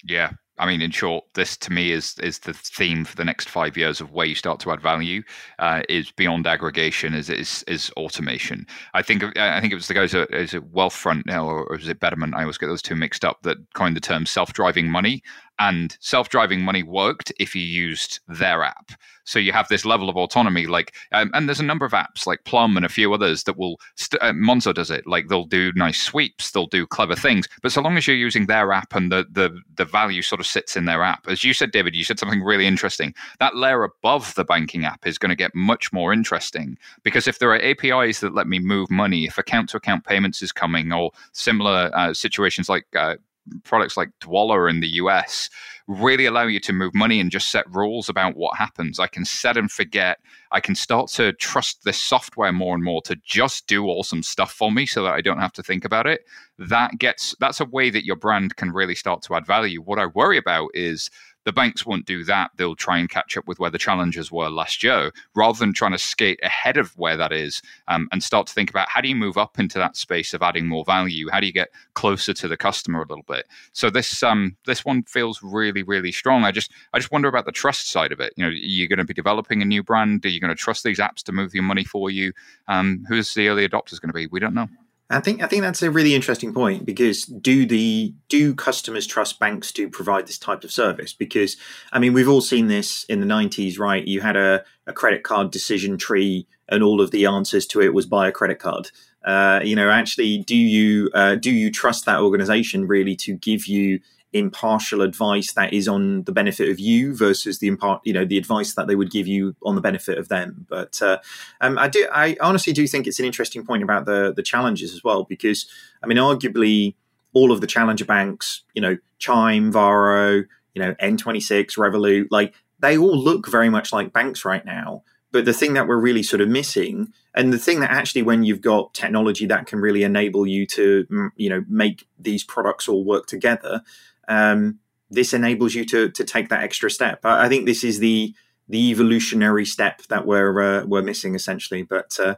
Yeah. I mean, in short, this to me is is the theme for the next five years of where you start to add value. Uh, is beyond aggregation, is is is automation. I think I think it was the guys at is it Wealthfront now or, or is it Betterment? I always get those two mixed up. That coined the term self-driving money. And self-driving money worked if you used their app. So you have this level of autonomy. Like, um, and there's a number of apps like Plum and a few others that will. St- uh, Monzo does it. Like they'll do nice sweeps, they'll do clever things. But so long as you're using their app and the the the value sort of sits in their app, as you said, David, you said something really interesting. That layer above the banking app is going to get much more interesting because if there are APIs that let me move money, if account to account payments is coming, or similar uh, situations like uh, products like Dwolla in the US really allow you to move money and just set rules about what happens. I can set and forget. I can start to trust this software more and more to just do awesome stuff for me so that I don't have to think about it. That gets that's a way that your brand can really start to add value. What I worry about is the banks won't do that. They'll try and catch up with where the challenges were last year rather than trying to skate ahead of where that is um, and start to think about how do you move up into that space of adding more value? How do you get closer to the customer a little bit? So this um, this one feels really really strong. I just I just wonder about the trust side of it. You know, you're going to be developing a new brand. Are you going to trust these apps to move your money for you? Um, who's the early adopters going to be? We don't know. I think I think that's a really interesting point because do the do customers trust banks to provide this type of service? Because I mean, we've all seen this in the '90s, right? You had a, a credit card decision tree, and all of the answers to it was buy a credit card. Uh, you know, actually, do you uh, do you trust that organization really to give you impartial advice that is on the benefit of you versus the impart you know the advice that they would give you on the benefit of them. But uh, um, i do i honestly do think it's an interesting point about the the challenges as well because i mean arguably all of the challenger banks you know chime varo you know n26 revolut like they all look very much like banks right now. But the thing that we're really sort of missing, and the thing that actually, when you've got technology that can really enable you to, mm, you know, make these products all work together, um, this enables you to to take that extra step. I, I, think this is the the evolutionary step that we're uh, we're missing essentially. But uh,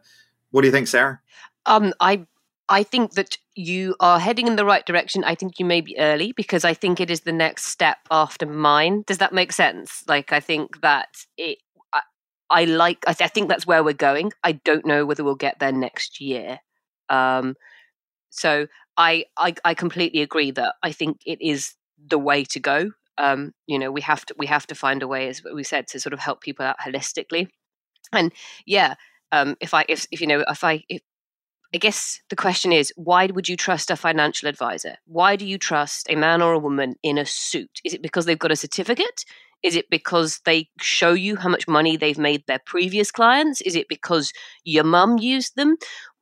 what do you think, Sarah? Um, I I think that you are heading in the right direction. I think you may be early because I think it is the next step after mine. Does that make sense? Like I think that it I like. I, th- I, think that's where we're going. I don't know whether we'll get there next year. Um, so I, I, I completely agree that I think it is the way to go. Um, you know, we have to we have to find a way, as we said, to sort of help people out holistically. And yeah, um, if I if if you know if I if I guess the question is, why would you trust a financial advisor? Why do you trust a man or a woman in a suit? Is it because they've got a certificate? Is it because they show you how much money they've made their previous clients? Is it because your mum used them?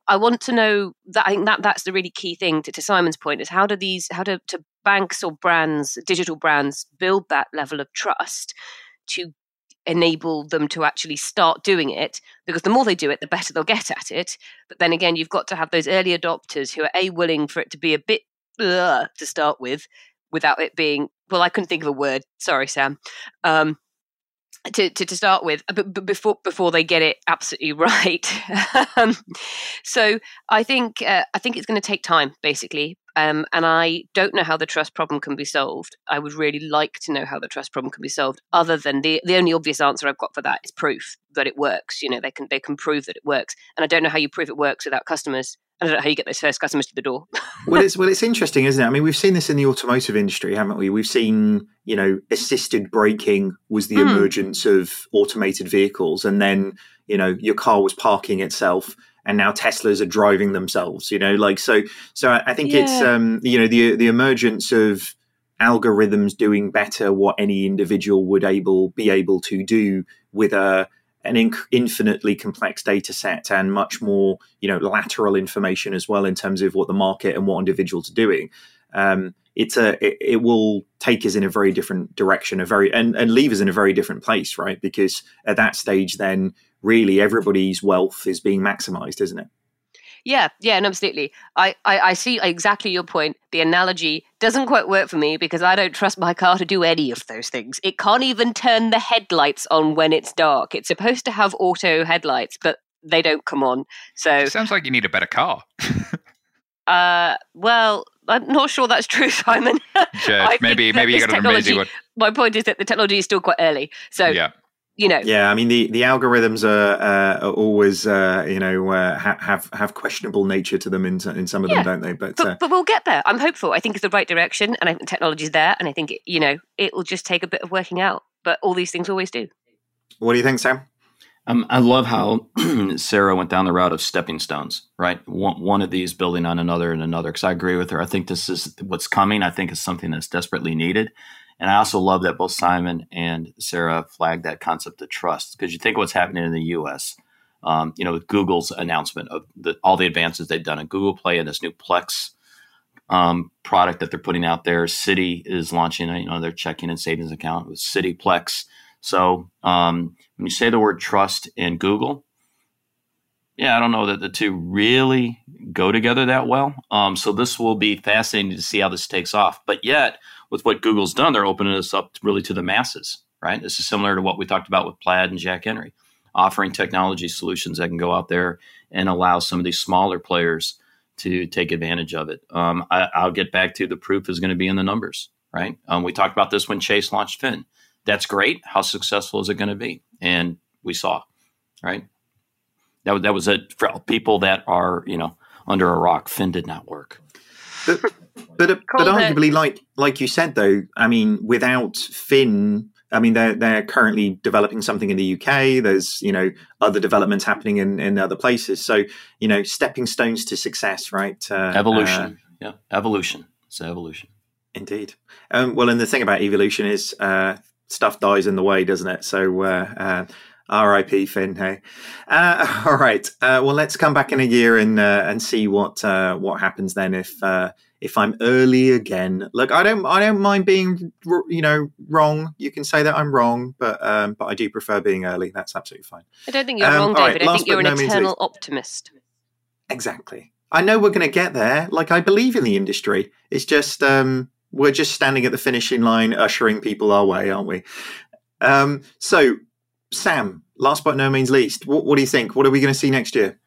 I want to know that I think that that's the really key thing to, to Simon's point is how do these how do to banks or brands, digital brands build that level of trust to enable them to actually start doing it because the more they do it the better they'll get at it but then again you've got to have those early adopters who are a willing for it to be a bit to start with without it being well, I couldn't think of a word. Sorry, Sam. Um, to, to, to, start with, but, before before they get it absolutely right. um, so I think uh, I think it's going to take time, basically, um, and I don't know how the trust problem can be solved. I would really like to know how the trust problem can be solved. Other than the the only obvious answer I've got for that is proof that it works. You know, they can they can prove that it works, and I don't know how you prove it works without customers. I don't know how you get those first customers to the door. well, it's well, it's interesting, isn't it? I mean, we've seen this in the automotive industry, haven't we? We've seen, you know, assisted braking was the mm. emergence of automated vehicles, and then, you know, your car was parking itself, and now Teslas are driving themselves. You know, like so. So I think yeah. it's, um, you know, the the emergence of algorithms doing better what any individual would able be able to do with a an inc- infinitely complex data set and much more, you know, lateral information as well in terms of what the market and what individuals are doing. Um, it's a it, it, will take us in a very different direction, a very and, and leave us in a very different place, right? Because at that stage, then really everybody's wealth is being maximized, isn't it? Yeah, yeah, and absolutely. I, I, I see exactly your point. The analogy doesn't quite work for me because I don't trust my car to do any of those things. It can't even turn the headlights on when it's dark. It's supposed to have auto headlights, but they don't come on. So it sounds like you need a better car. uh, well, I'm not sure that's true, Simon. Sure, maybe maybe you got an amazing one. My point is that the technology is still quite early. So yeah you know. Yeah, I mean the, the algorithms are, uh, are always uh, you know uh, ha- have have questionable nature to them in, in some of yeah. them, don't they? But, but, uh, but we'll get there. I'm hopeful. I think it's the right direction, and I think technology is there, and I think it, you know it will just take a bit of working out. But all these things always do. What do you think, Sam? Um, I love how Sarah went down the route of stepping stones, right? One, one of these building on another and another. Because I agree with her. I think this is what's coming. I think is something that's desperately needed. And I also love that both Simon and Sarah flagged that concept of trust because you think what's happening in the U.S. Um, you know, with Google's announcement of the, all the advances they've done in Google Pay and this new Plex um, product that they're putting out there. Citi is launching, you know, their checking and savings account with Citi Plex. So um, when you say the word trust in Google, yeah, I don't know that the two really go together that well. Um, so this will be fascinating to see how this takes off. But yet, with what Google's done, they're opening this up really to the masses, right? This is similar to what we talked about with Plaid and Jack Henry, offering technology solutions that can go out there and allow some of these smaller players to take advantage of it. Um, I, will get back to the proof is going to be in the numbers, right? Um, we talked about this when Chase launched Finn. That's great. How successful is it going to be? And we saw, right? That, that was it for people that are, you know, under a rock. Finn did not work. But but uh, but arguably, like like you said, though, I mean, without Finn, I mean, they're they're currently developing something in the UK. There's you know other developments happening in in other places. So you know, stepping stones to success, right? Uh, evolution, uh, yeah, evolution. It's evolution. Indeed. Um, well, and the thing about evolution is uh, stuff dies in the way, doesn't it? So, uh, uh, R.I.P. Finn. Hey, uh, all right. Uh, well, let's come back in a year and uh, and see what uh, what happens then if uh, if I'm early again. Look, I don't I don't mind being you know wrong. You can say that I'm wrong, but um, but I do prefer being early. That's absolutely fine. I don't think you're um, wrong, David. Right, I think you're an no eternal optimist. Exactly. I know we're going to get there. Like I believe in the industry. It's just um, we're just standing at the finishing line, ushering people our way, aren't we? Um, so Sam, last but no means least, what, what do you think? What are we going to see next year?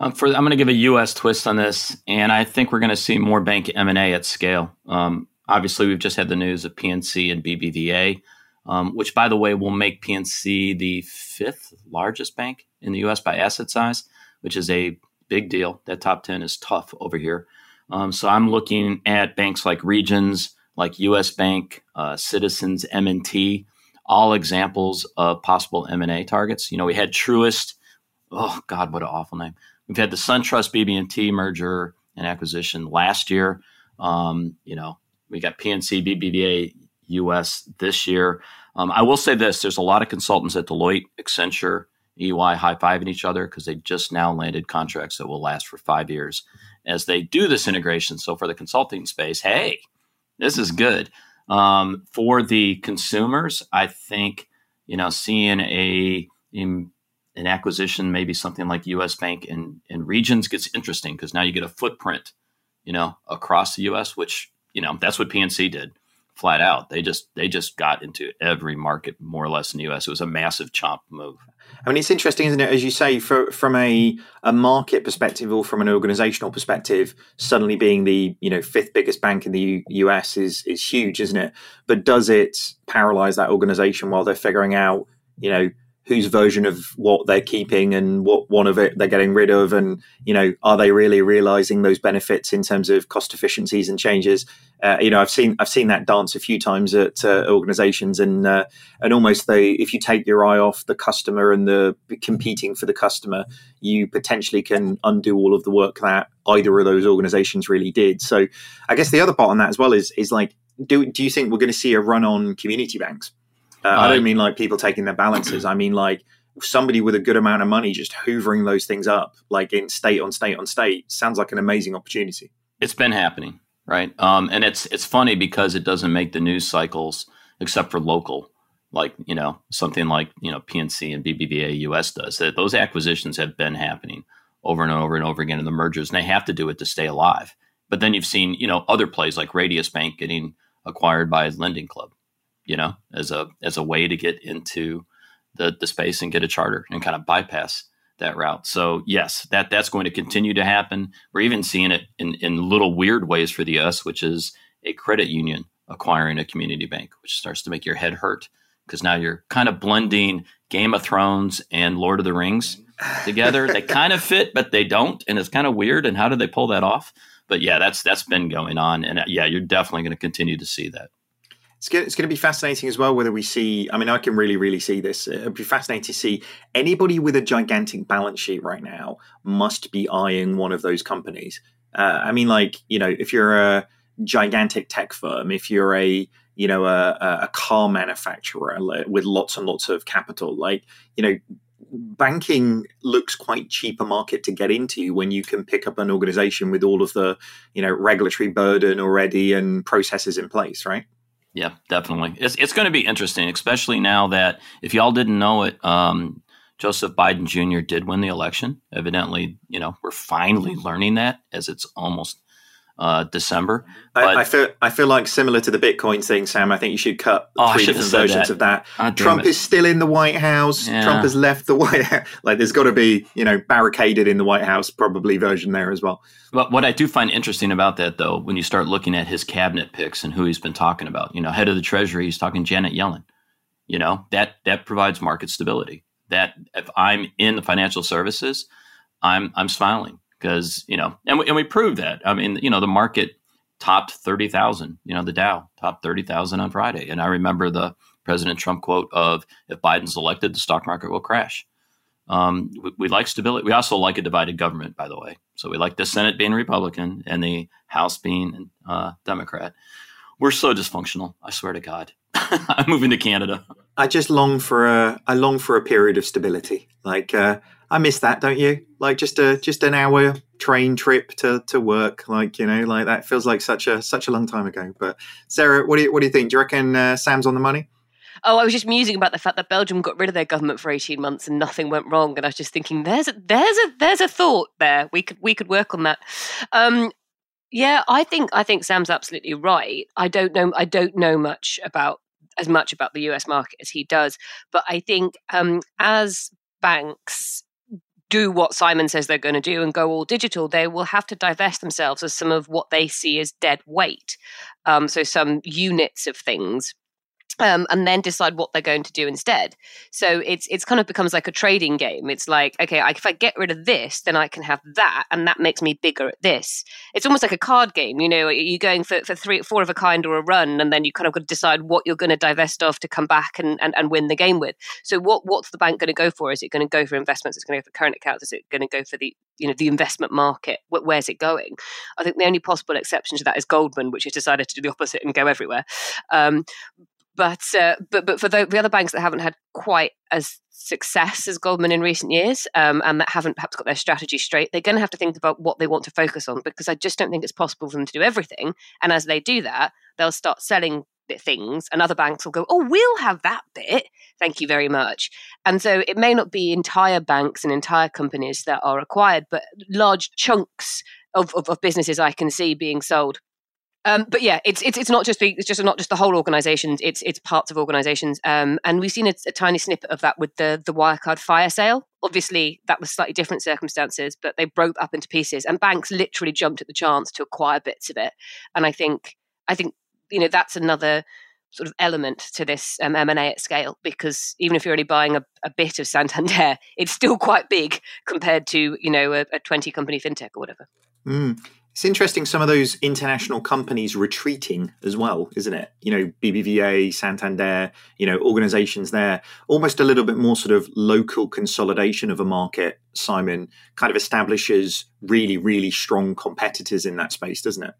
Um, for, I'm going to give a U.S. twist on this, and I think we're going to see more bank M&A at scale. Um, obviously, we've just had the news of PNC and BBVA, um, which, by the way, will make PNC the fifth largest bank in the U.S. by asset size, which is a big deal. That top 10 is tough over here. Um, so I'm looking at banks like Regions, like U.S. Bank, uh, Citizens, M&T, all examples of possible M&A targets. You know, we had Truist. Oh God, what an awful name. We've had the SunTrust BB&T merger and acquisition last year. Um, you know, we got PNC, BBVA, US this year. Um, I will say this: there's a lot of consultants at Deloitte, Accenture, EY high fiving each other because they just now landed contracts that will last for five years as they do this integration. So for the consulting space, hey, this is good. Um, for the consumers, I think you know seeing a in, an acquisition, maybe something like U.S. Bank and and regions gets interesting because now you get a footprint, you know, across the U.S. Which you know that's what PNC did flat out. They just they just got into every market more or less in the U.S. It was a massive chomp move. I mean, it's interesting, isn't it? As you say, for, from a, a market perspective or from an organizational perspective, suddenly being the you know fifth biggest bank in the U- US is is huge, isn't it? But does it paralyze that organization while they're figuring out you know whose version of what they're keeping and what one of it they're getting rid of? And you know are they really realizing those benefits in terms of cost efficiencies and changes? Uh, you know i've seen i've seen that dance a few times at uh, organizations and uh, and almost they if you take your eye off the customer and the competing for the customer you potentially can undo all of the work that either of those organizations really did. So i guess the other part on that as well is is like do do you think we're going to see a run on community banks uh, I don't mean like people taking their balances. I mean like somebody with a good amount of money just hoovering those things up, like in state on state on state, sounds like an amazing opportunity. It's been happening, right? Um, and it's it's funny because it doesn't make the news cycles except for local, like you know something like you know PNC and BBVA US does. That those acquisitions have been happening over and over and over again in the mergers, and they have to do it to stay alive. But then you've seen you know other plays like Radius Bank getting acquired by Lending Club you know, as a as a way to get into the the space and get a charter and kind of bypass that route. So yes, that that's going to continue to happen. We're even seeing it in in little weird ways for the US, which is a credit union acquiring a community bank, which starts to make your head hurt because now you're kind of blending Game of Thrones and Lord of the Rings together. they kind of fit, but they don't, and it's kind of weird. And how do they pull that off? But yeah, that's that's been going on, and uh, yeah, you're definitely going to continue to see that it's going, to be fascinating as well whether we see i mean i can really really see this. It'd be fascinating to see anybody with a gigantic balance sheet right now must be eyeing one of those companies. Uh, i mean like you know if you're a gigantic tech firm if you're a you know a, a car manufacturer with lots and lots of capital like you know banking looks quite cheap a market to get into when you can pick up an organization with all of the you know regulatory burden already and processes in place right yeah, definitely. It's it's going to be interesting, especially now that if y'all didn't know it, um, Joseph Biden Jr. did win the election. Evidently, you know, we're finally learning that as it's almost uh, December. I, I, feel I feel like similar to the Bitcoin thing, Sam. I think you should cut oh, three different versions that. of that. Oh, Trump it. is still in the White House. Yeah. Trump has left the White House. Like, there's got to be you know barricaded in the White House probably version there as well. But what I do find interesting about that, though, when you start looking at his cabinet picks and who he's been talking about, you know, head of the Treasury, he's talking Janet Yellen. You know that that provides market stability. That if I'm in the financial services, I'm I'm smiling because you know, and we, and we proved that. I mean, you know, the market topped thirty thousand. You know, the Dow topped thirty thousand on Friday, and I remember the President Trump quote of "If Biden's elected, the stock market will crash." Um, we, we, like stability. We also like a divided government, by the way. So we like the Senate being Republican and the House being uh, Democrat. we're so dysfunctional. I swear to God, I'm moving to Canada. I just long for a I long for a period of stability. Like uh, I miss that, don't you? Like just a just an hour train trip to, to work. Like you know, like that feels like such a such a long time ago. But Sarah, what do you what do you think? Do you reckon uh, Sam's on the money? Oh, I was just musing about the fact that Belgium got rid of their government for eighteen months and nothing went wrong, and I was just thinking, there's a there's a there's a thought there. We could we could work on that. Um, yeah, I think I think Sam's absolutely right. I don't know I don't know much about as much about the US market as he does. But I think um, as banks do what Simon says they're going to do and go all digital, they will have to divest themselves of some of what they see as dead weight. Um, so some units of things um, and then decide what they're going to do instead. So it's it's kind of becomes like a trading game. It's like okay, I, if I get rid of this, then I can have that, and that makes me bigger at this. It's almost like a card game. You know, you're going for, for three, four of a kind or a run, and then you kind of got to decide what you're going to divest of to come back and, and, and win the game with. So what what's the bank going to go for? Is it going to go for investments? Is it going to go for current accounts? Is it going to go for the you know the investment market? Where's it going? I think the only possible exception to that is Goldman, which has decided to do the opposite and go everywhere. Um, but uh, but but for the, the, other banks that haven't had quite as success as Goldman in recent years, um, and that haven't perhaps got their strategy straight, they're going to have to think about what they want to focus on because I just don't think it's possible for them to do everything. And as they do that, they'll start selling things, and other banks will go, "Oh, we'll have that bit, thank you very much." And so it may not be entire banks and entire companies that are acquired, but large chunks of, of, of businesses I can see being sold um, but yeah, it's it's it's not just the it's just not just the whole organisations. It's it's parts of organisations, um, and we've seen a, a, tiny snippet of that with the the Wirecard fire sale. Obviously, that was slightly different circumstances, but they broke up into pieces, and banks literally jumped at the chance to acquire bits of it. And I think I think you know that's another sort of element to this um, M&A at scale because even if you're only buying a, a, bit of Santander, it's still quite big compared to you know a, a 20 company fintech or whatever. Mm. It's interesting some of those international companies retreating as well, isn't it? You know, BBVA, Santander, you know, organizations there, almost a little bit more sort of local consolidation of a market, Simon, kind of establishes really, really strong competitors in that space, doesn't it?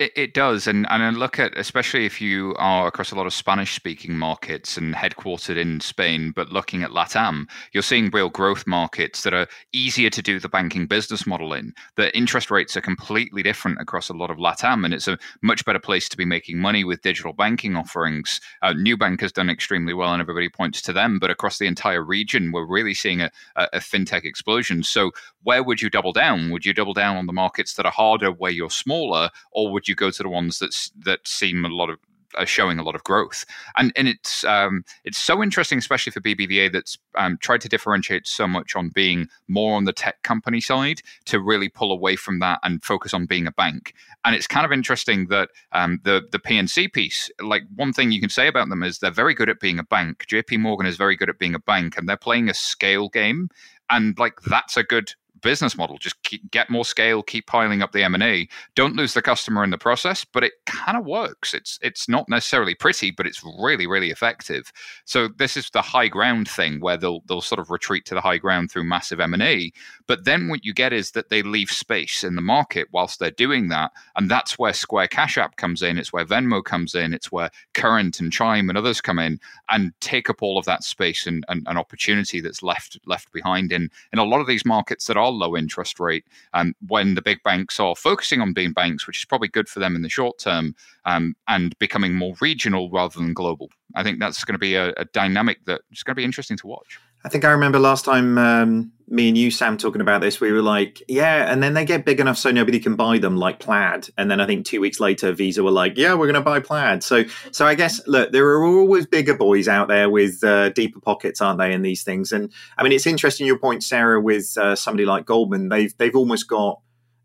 It, it, does, and and I look at especially if you are across a lot of Spanish-speaking markets and headquartered in Spain, but looking at LATAM, you're seeing real growth markets that are easier to do the banking business model in. The interest rates are completely different across a lot of LATAM, and it's a much better place to be making money with digital banking offerings. Uh, Nubank has done extremely well, and everybody points to them. But across the entire region, we're really seeing a, a, a fintech explosion. So, where would you double down? Would you double down on the markets that are harder, where you're smaller, or would you you go to the ones that that seem a lot of are showing a lot of growth, and and it's um, it's so interesting, especially for BBVA that's um, tried to differentiate so much on being more on the tech company side to really pull away from that and focus on being a bank. And it's kind of interesting that um, the the PNC piece, like one thing you can say about them is they're very good at being a bank. JP Morgan is very good at being a bank, and they're playing a scale game, and like that's a good business model. Just keep, get more scale, keep piling up the M and A. Don't lose the customer in the process, but it kind of works. It's it's not necessarily pretty, but it's really really effective. So this is the high ground thing where they'll they'll sort of retreat to the high ground through massive M and A. But then what you get is that they leave space in the market whilst they're doing that, and that's where Square Cash App comes in. It's where Venmo comes in. It's where Current and Chime and others come in and take up all of that space and, and, and opportunity that's left left behind in in a lot of these markets that are low interest rate um, when the big banks are focusing on being banks, which is probably good for them in the short term, um, and becoming more regional rather than global. I think that's going to be a, a dynamic that's going to be interesting to watch. I think I remember last time um, me and you, Sam, talking about this. We were like, yeah, and then they get big enough so nobody can buy them, like Plaid. And then I think two weeks later, Visa were like, yeah, we're going to buy Plaid. So, so I guess look, there are always bigger boys out there with uh, deeper pockets, aren't they, in these things? And I mean, it's interesting your point, Sarah, with uh, somebody like Goldman. They've they've almost got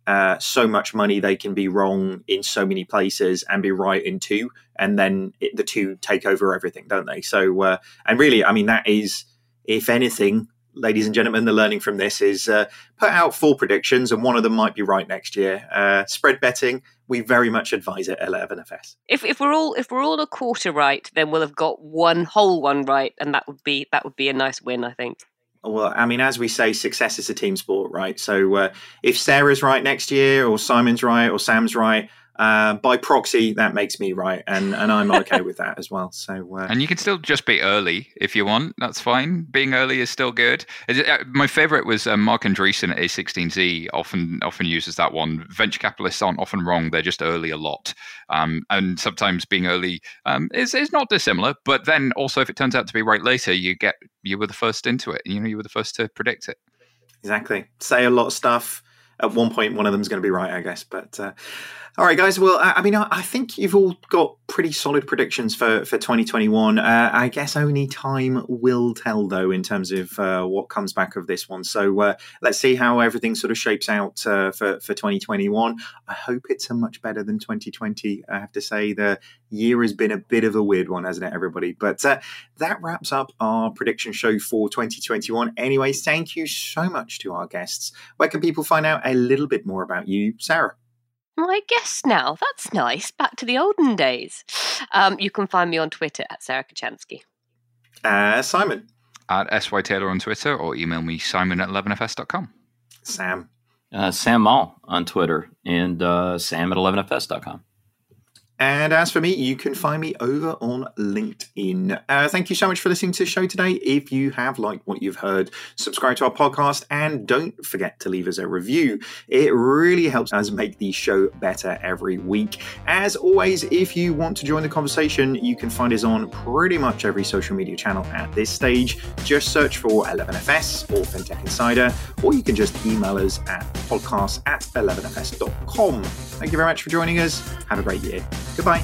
uh, so much money they can be wrong in so many places and be right in two, and then it, the two take over everything, don't they? So, uh, and really, I mean, that is if anything, ladies and gentlemen, the learning from this is uh, put out four predictions, and one of them might be right next year. Uh, spread betting, we very much advise it at 11FS. If, if we're all if we're all a quarter right, then we'll have got one whole one right, and that would be that would be a nice win, I think. Well, I mean, as we say, success is a team sport, right? So uh, if Sarah's right next year, or Simon's right, or Sam's right, uh, by proxy, that makes me right, and, and I'm okay with that as well. So, uh, and you can still just be early if you want. That's fine. Being early is still good. Uh, my favorite was um, Marc Andreessen at A16Z. Often, often uses that one. Venture capitalists aren't often wrong. They're just early a lot, um, and sometimes being early um, is is not dissimilar. But then also, if it turns out to be right later, you get you were the first into it. You know, you were the first to predict it. Exactly. Say a lot of stuff at one point one of them is going to be right, I guess. But uh, all right, guys. Well, I, mean, I, I, think you've all got pretty solid predictions for for 2021. Uh, I guess only time will tell, though, in terms of uh, what comes back of this one. So uh, let's see how everything sort of shapes out uh, for for 2021. I hope it's a much better than 2020. I have to say the year has been a bit of a weird one, hasn't it, everybody? But uh, that wraps up our prediction show for 2021. Anyways, thank you so much to our guests. Where can people find out a little bit more about you, Sarah? My guest now. That's nice. Back to the olden days. Um, you can find me on Twitter at Sarah Kocianski. Uh, Simon. At SY Taylor on Twitter or email me simon at 11fs.com. Sam. Uh, Sam Maule on Twitter and uh, sam at 11fs.com. And as for me, you can find me over on LinkedIn. Uh, thank you so much for listening to the show today. If you have liked what you've heard, subscribe to our podcast and don't forget to leave us a review. It really helps us make the show better every week. As always, if you want to join the conversation, you can find us on pretty much every social media channel at this stage. Just search for 11FS or FinTech Insider, or you can just email us at podcast at 11fs.com. Thank you very much for joining us. Have a great year. Goodbye.